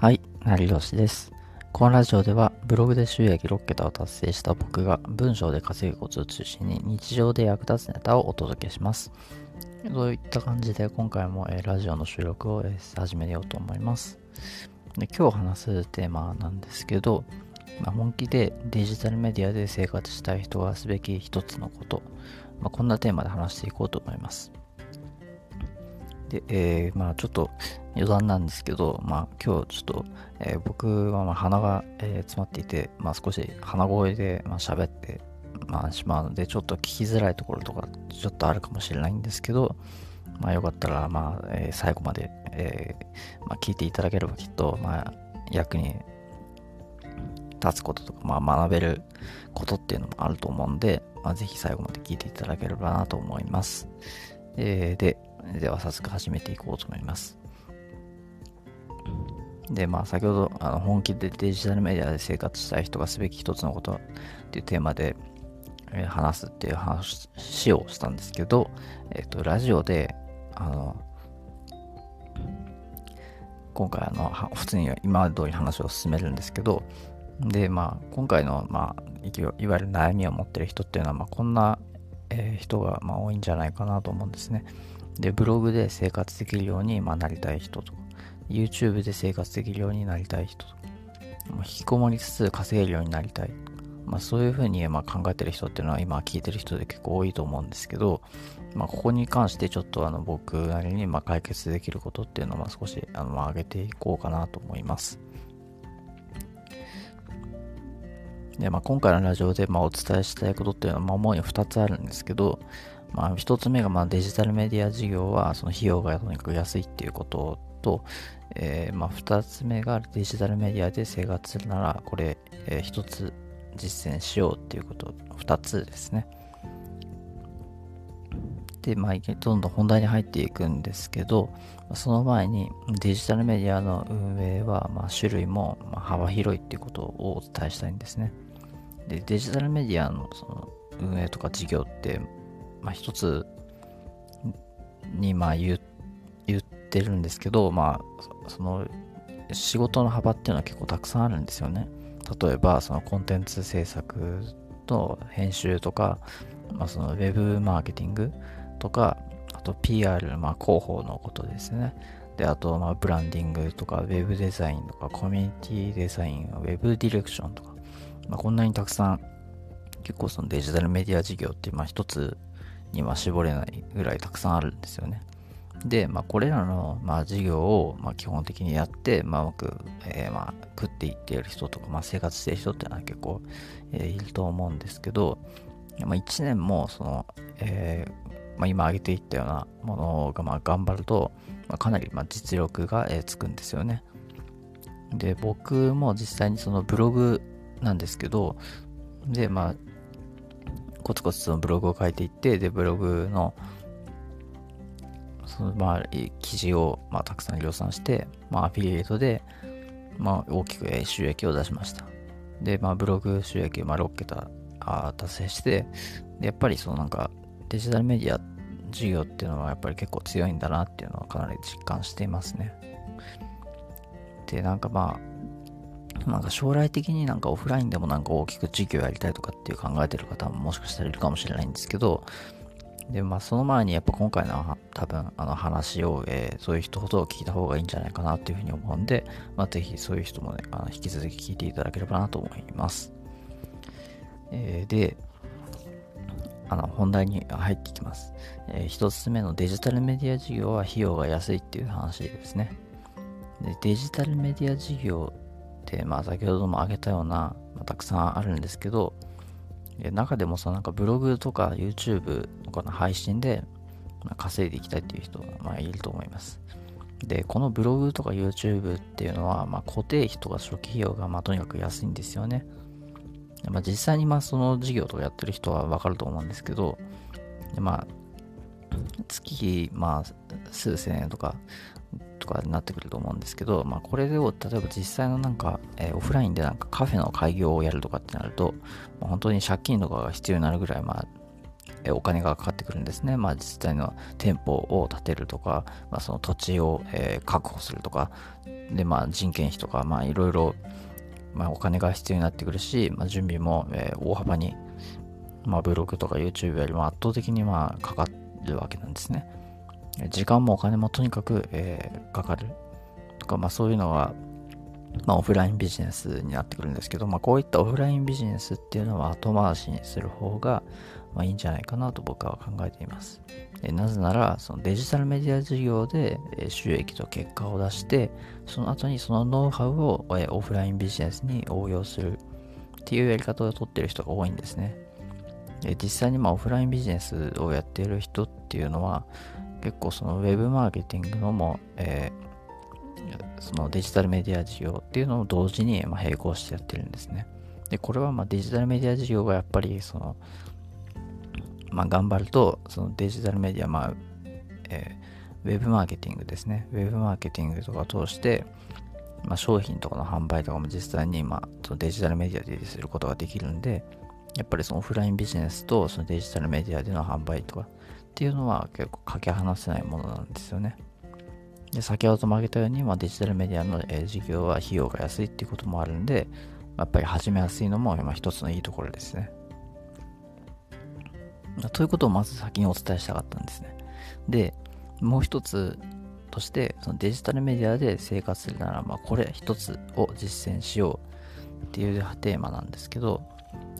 はい、成吉です。このラジオではブログで収益6桁を達成した僕が文章で稼ぐコツを中心に日常で役立つネタをお届けします。そういった感じで今回も、えラジオの収録を、え始めようと思います。で今日話すテーマなんですけど、まあ、本気でデジタルメディアで生活したい人がすべき一つのこと、まあ、こんなテーマで話していこうと思います。で、えー、まあちょっと余談なんですけど、まあ今日ちょっと、えー、僕はま鼻が、えー、詰まっていて、まあ少し鼻声でまあ喋って、まあしまうので、ちょっと聞きづらいところとかちょっとあるかもしれないんですけど、まあよかったら、まあ、え、最後まで、え、ま、聞いていただければきっと、まあ役に立つこととか、まあ学べることっていうのもあると思うんで、まあぜひ最後まで聞いていただければなと思います。えー、で、では早速始めていこうと思います。で、まあ先ほどあの本気でデジタルメディアで生活したい人がすべき一つのことっていうテーマで、えー、話すっていう話をしたんですけど、えっ、と、ラジオで、あの、今回あの、普通に今まで通り話を進めるんですけど、で、まあ今回の、まあ、いわゆる悩みを持ってる人っていうのは、まあこんな、えー、人が、まあ、多いんじゃないかなと思うんですね。で、ブログで生活できるように、まあ、なりたい人とか、YouTube で生活できるようになりたい人とか、引きこもりつつ稼げるようになりたい。まあ、そういうふうにま考えてる人っていうのは今聞いてる人で結構多いと思うんですけど、まあ、ここに関してちょっとあの僕なりにまあ解決できることっていうのをま少しあの上げていこうかなと思います。で、まあ、今回のラジオでまあお伝えしたいことっていうのはま主に2つあるんですけど、まあ、一つ目がまあデジタルメディア事業はその費用がとにかく安いっていうことと、えー、まあ二つ目がデジタルメディアで生活するならこれ、えー、一つ実践しようっていうこと二つですね。で、まあ、どんどん本題に入っていくんですけど、その前にデジタルメディアの運営は、まあ、種類も幅広いっていうことをお伝えしたいんですね。で、デジタルメディアのその運営とか事業って、まあ、一つにまあ言言ってるんですけど、まあ、その仕事の幅っていうのは結構たくさんあるんですよね。例えば、そのコンテンツ制作と編集とか、まあ、そのウェブマーケティングとか、あと PR、まあ、広報のことですね。で、あと、まあ、ブランディングとか、ウェブデザインとか、コミュニティデザイン、ウェブディレクションとか、まあ、こんなにたくさん、結構そのデジタルメディア事業って、まあ、一つには絞れないぐらいたくさんあるんですよね。で、まあ、これらの、まあ、事業を、まあ、基本的にやって、まあ、うまく、えー、まあ、食っていっている人とか、まあ、生活している人っていうのは結構、えー、いると思うんですけど、まあ、1年も、その、えー、まあ、今挙げていったようなものが、まあ、頑張ると、まあ、かなり、まあ、実力が、えー、つくんですよね。で、僕も実際にそのブログなんですけど、で、まあ、コツコツそのブログを書いていって、で、ブログの、そのまあ、記事を、まあ、たくさん量産して、まあ、アフィリエイトで、まあ、大きく収益を出しました。で、まあ、ブログ収益、まあ、6桁あ達成して、で、やっぱりそのなんか、デジタルメディア事業っていうのはやっぱり結構強いんだなっていうのはかなり実感していますね。で、なんかまあ、なんか将来的になんかオフラインでもなんか大きく事業やりたいとかっていう考えてる方ももしかしたらいるかもしれないんですけど、で、まあその前にやっぱ今回の多分あの話を、えー、そういう人ほど聞いた方がいいんじゃないかなっていうふうに思うんで、まあぜひそういう人もね、あの引き続き聞いていただければなと思います。えー、で、あの本題に入っていきます。えー、一つ目のデジタルメディア事業は費用が安いっていう話ですね。でデジタルメディア事業で、まあ、先ほども挙げたような、まあ、たくさんあるんですけど、中でもさ、なんかブログとか YouTube とかの配信で、稼いでいきたいっていう人が、まあ、いると思います。で、このブログとか YouTube っていうのは、まあ、固定費とか初期費用が、まあ、とにかく安いんですよね。まあ、実際に、まあ、その事業とかやってる人はわかると思うんですけど、まあ、月、まあ、数千円とか、かになってくると思うんですけど、まあ、これを例えば実際のなんか、えー、オフラインでなんかカフェの開業をやるとかってなると、まあ、本当に借金とかが必要になるぐらい、まあえお金がかかってくるんですね。まあ実際の店舗を建てるとか、まあその土地を、えー、確保するとか、でまあ人件費とか、まあいろいろ、まお金が必要になってくるし、まあ準備も、えー、大幅に、まあブログとか YouTube よりも圧倒的にまあかかるわけなんですね。時間もお金もとにかく、えー、かかるとか、まあそういうのは、まあ、オフラインビジネスになってくるんですけど、まあ、こういったオフラインビジネスっていうのは後回しにする方が、まあ、いいんじゃないかなと僕は考えています。えなぜなら、そのデジタルメディア事業で収益と結果を出して、その後にそのノウハウをオフラインビジネスに応用するっていうやり方をとってる人が多いんですね。実際にまあオフラインビジネスをやっている人っていうのは、結構そのウェブマーケティングのも、えーそのデジタルメディア事業っていうのを同時にま並行してやってるんですね。で、これはまデジタルメディア事業がやっぱりその、まあ、頑張ると、そのデジタルメディア、まあ、えー、ウェブマーケティングですね。ウェブマーケティングとかを通して、まあ、商品とかの販売とかも実際に、まあ、そのデジタルメディアですることができるんで、やっぱりそのオフラインビジネスとそのデジタルメディアでの販売とかっていうのは結構かけ離せないものなんですよね。で先ほども挙げたように、まあ、デジタルメディアの、え、事業は費用が安いっていうこともあるんで、やっぱり始めやすいのも、まあ、一つのいいところですね。ということをまず先にお伝えしたかったんですね。で、もう一つとして、そのデジタルメディアで生活するなら、まあ、これ一つを実践しようっていうテーマなんですけど、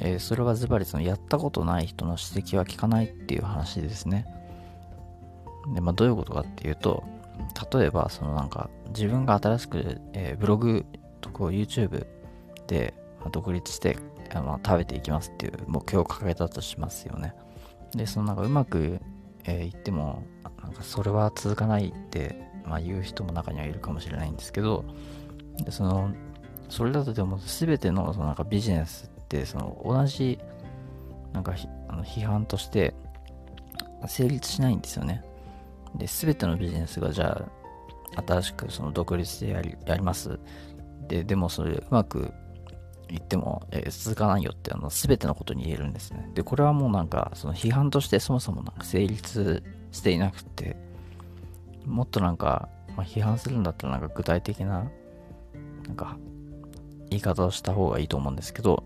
えー、それはズバリそのやったことない人の指摘は聞かないっていう話ですね。で、まあ、どういうことかっていうと、例えば、そのなんか、自分が新しく、えー、ブログとか YouTube で、独立して、まあ、食べていきますっていう目標を掲げたとしますよね。で、そのなんかうまく、えー、言っても、なんかそれは続かないって、まあ、言う人も中にはいるかもしれないんですけど、でその、それだとでも全てのそのなんかビジネスって、その同じ、なんかあの批判として成立しないんですよね。で、すべてのビジネスがじゃあ、新しくその独立でやりやります。で、でもそれうまくいっても、えー、続かないよってあの全てのことに言えるんですね。で、これはもうなんかその批判としてそもそもなんか成立していなくて、もっとなんか、まあ、批判するんだったらなんか具体的な、なんか言い方をした方がいいと思うんですけど、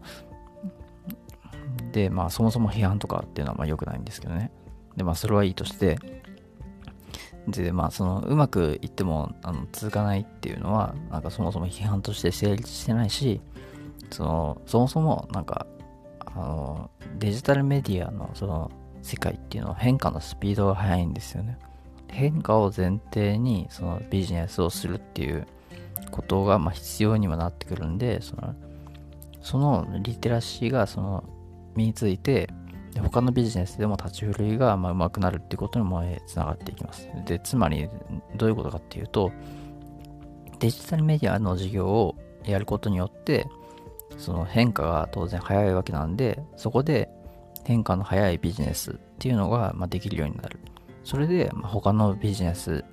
で、まあそもそも批判とかっていうのはまあ良くないんですけどね。で、まあそれはいいとして、で、まあ、その、うまくいっても、あの、続かないっていうのは、なんかそもそも批判として成立してないし、その、そもそも、なんか、あの、デジタルメディアの、その、世界っていうのは変化のスピードが速いんですよね。変化を前提に、その、ビジネスをするっていうことが、まあ、必要にもなってくるんで、その、そのリテラシーが、その、身について、他のビジネスでも立ち振るいがまあ上手くなるっていうことにもつながっていきます。で、つまりどういうことかっていうと、デジタルメディアの事業をやることによって、その変化が当然早いわけなんで、そこで変化の早いビジネスっていうのがまできるようになる。それで他のビジネス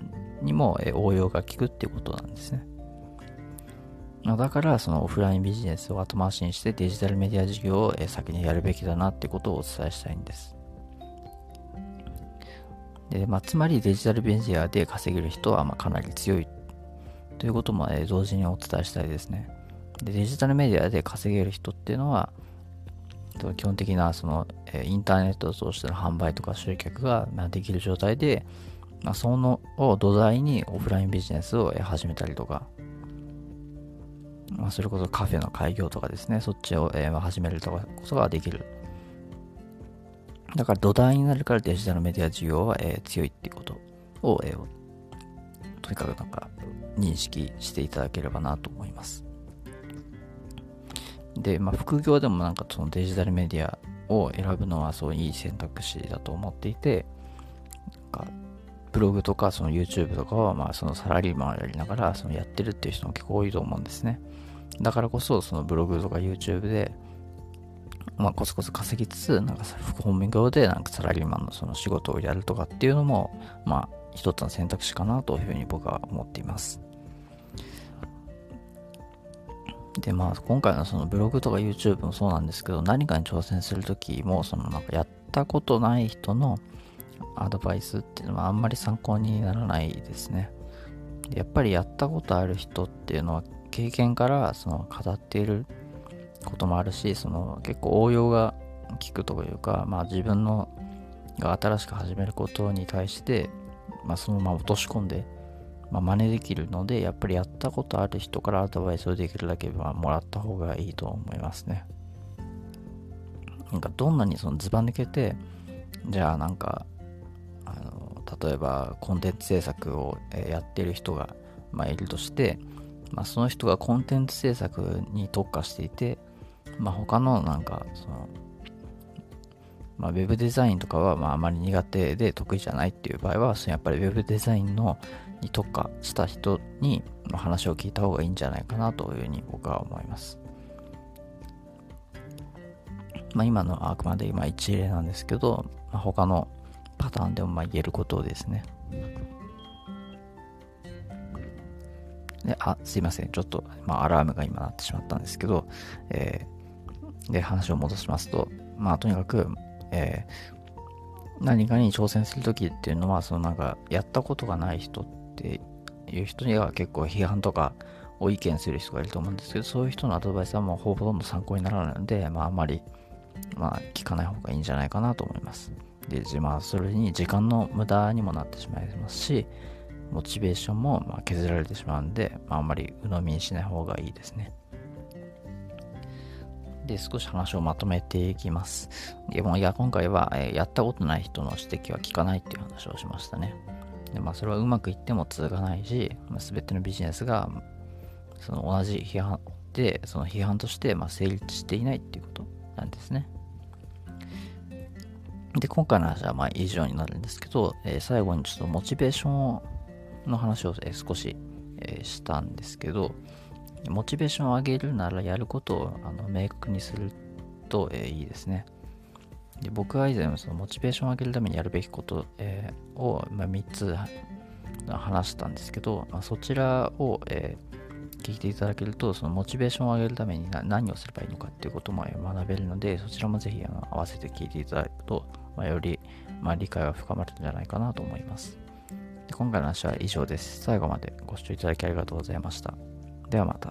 にも応用が効くっていうことなんですね。だから、そのオフラインビジネスを後回しにしてデジタルメディア事業を先にやるべきだなってことをお伝えしたいんです。で、まあ、つまりデジタルメディアで稼げる人はまかなり強いということも同時にお伝えしたいですね。でデジタルメディアで稼げる人っていうのは、基本的なそのインターネットを通しての販売とか集客ができる状態で、まあ、そのを土台にオフラインビジネスを始めたりとか、まあ、それこそカフェの開業とかですね、そっちを、えー、始めるとことができる。だから土台になるからデジタルメディア需要は、えー、強いっていうことを、えー、とにかくなんか認識していただければなと思います。で、まあ、副業でもなんかそのデジタルメディアを選ぶのはそういい選択肢だと思っていて、なんかログとかその YouTube とかはまあそのサラリーマンをやりながらそのやってるっていう人も結構多いと思うんですね。だからこそ、そのブログとか YouTube で、まあ、コツコツ稼ぎつつ、なんか副本業でなんかサラリーマンのその仕事をやるとかっていうのも、まあ、一つの選択肢かなというふうに僕は思っています。で、まあ、今回のそのブログとか YouTube もそうなんですけど、何かに挑戦するときも、そのなんかや、ったことない人のアドバイスっていうのはあんまり参考にならないですね。やっぱりやったことある人っていうのは経験からその語っていることもあるし、その結構応用が効くというか、まあ自分のが新しく始めることに対して、まあそのまま落とし込んで、まあ、真似できるので、やっぱりやったことある人からアドバイスをできるだけはもらった方がいいと思いますね。なんかどんなにそのずば抜けて、じゃあなんか、例えばコンテンツ制作をやってる人が、まあ、いるとして、まあ、その人がコンテンツ制作に特化していて、まあ、他のなんかその、まあ、ウェブデザインとかはまああまり苦手で得意じゃないっていう場合はそのやっぱりウェブデザインのに特化した人に話を聞いた方がいいんじゃないかなというふうに僕は思います。まあ、今のあくまで今一例なんですけど、まあ、他のパターンでもまあ言えることですね。で、あ、すいません。ちょっと、まあ、アラームが今鳴ってしまったんですけど、えー、で、話を戻しますと、まあ、とにかく、えー、何かに挑戦するときっていうのは、そのなんか、やったことがない人っていう人には結構批判とかを意見する人がいると思うんですけど、そういう人のアドバイスはもうほとんど参考にならないので、まあ、あんまり、まあ、聞かない方がいいんじゃないかなと思います。で、まあ、それに時間の無駄にもなってしまいますし、モチベーションもま削られてしまうんで、まあ、あんまり鵜呑みにしない方がいいですね。で、少し話をまとめていきます。でもいや、今回は、え、やったことない人の指摘は聞かないっていう話をしましたね。で、まあ、それはうまくいっても続かないし、まあ、全てのビジネスが、その同じ批判で、その批判としてま成立していないっていうことなんですね。で、今回の話はまあ以上になるんですけど、えー、最後にちょっとモチベーションの話を、え少し、えしたんですけど、モチベーションを上げるならやることをあの明確にすると、えいいですね。で僕は以前そのモチベーションを上げるためにやるべきこと、えを、まあ、3つ話したんですけど、まあ、そちらを、え聞いていただけると、そのモチベーションを上げるために何をすればいいのかっていうことも学べるので、そちらもぜひあの合わせて聞いていただくと、まあ、より、まあ、理解は深まるんじゃないかなと思います。で今回の話は以上です。最後までご視聴いただきありがとうございました。ではまた。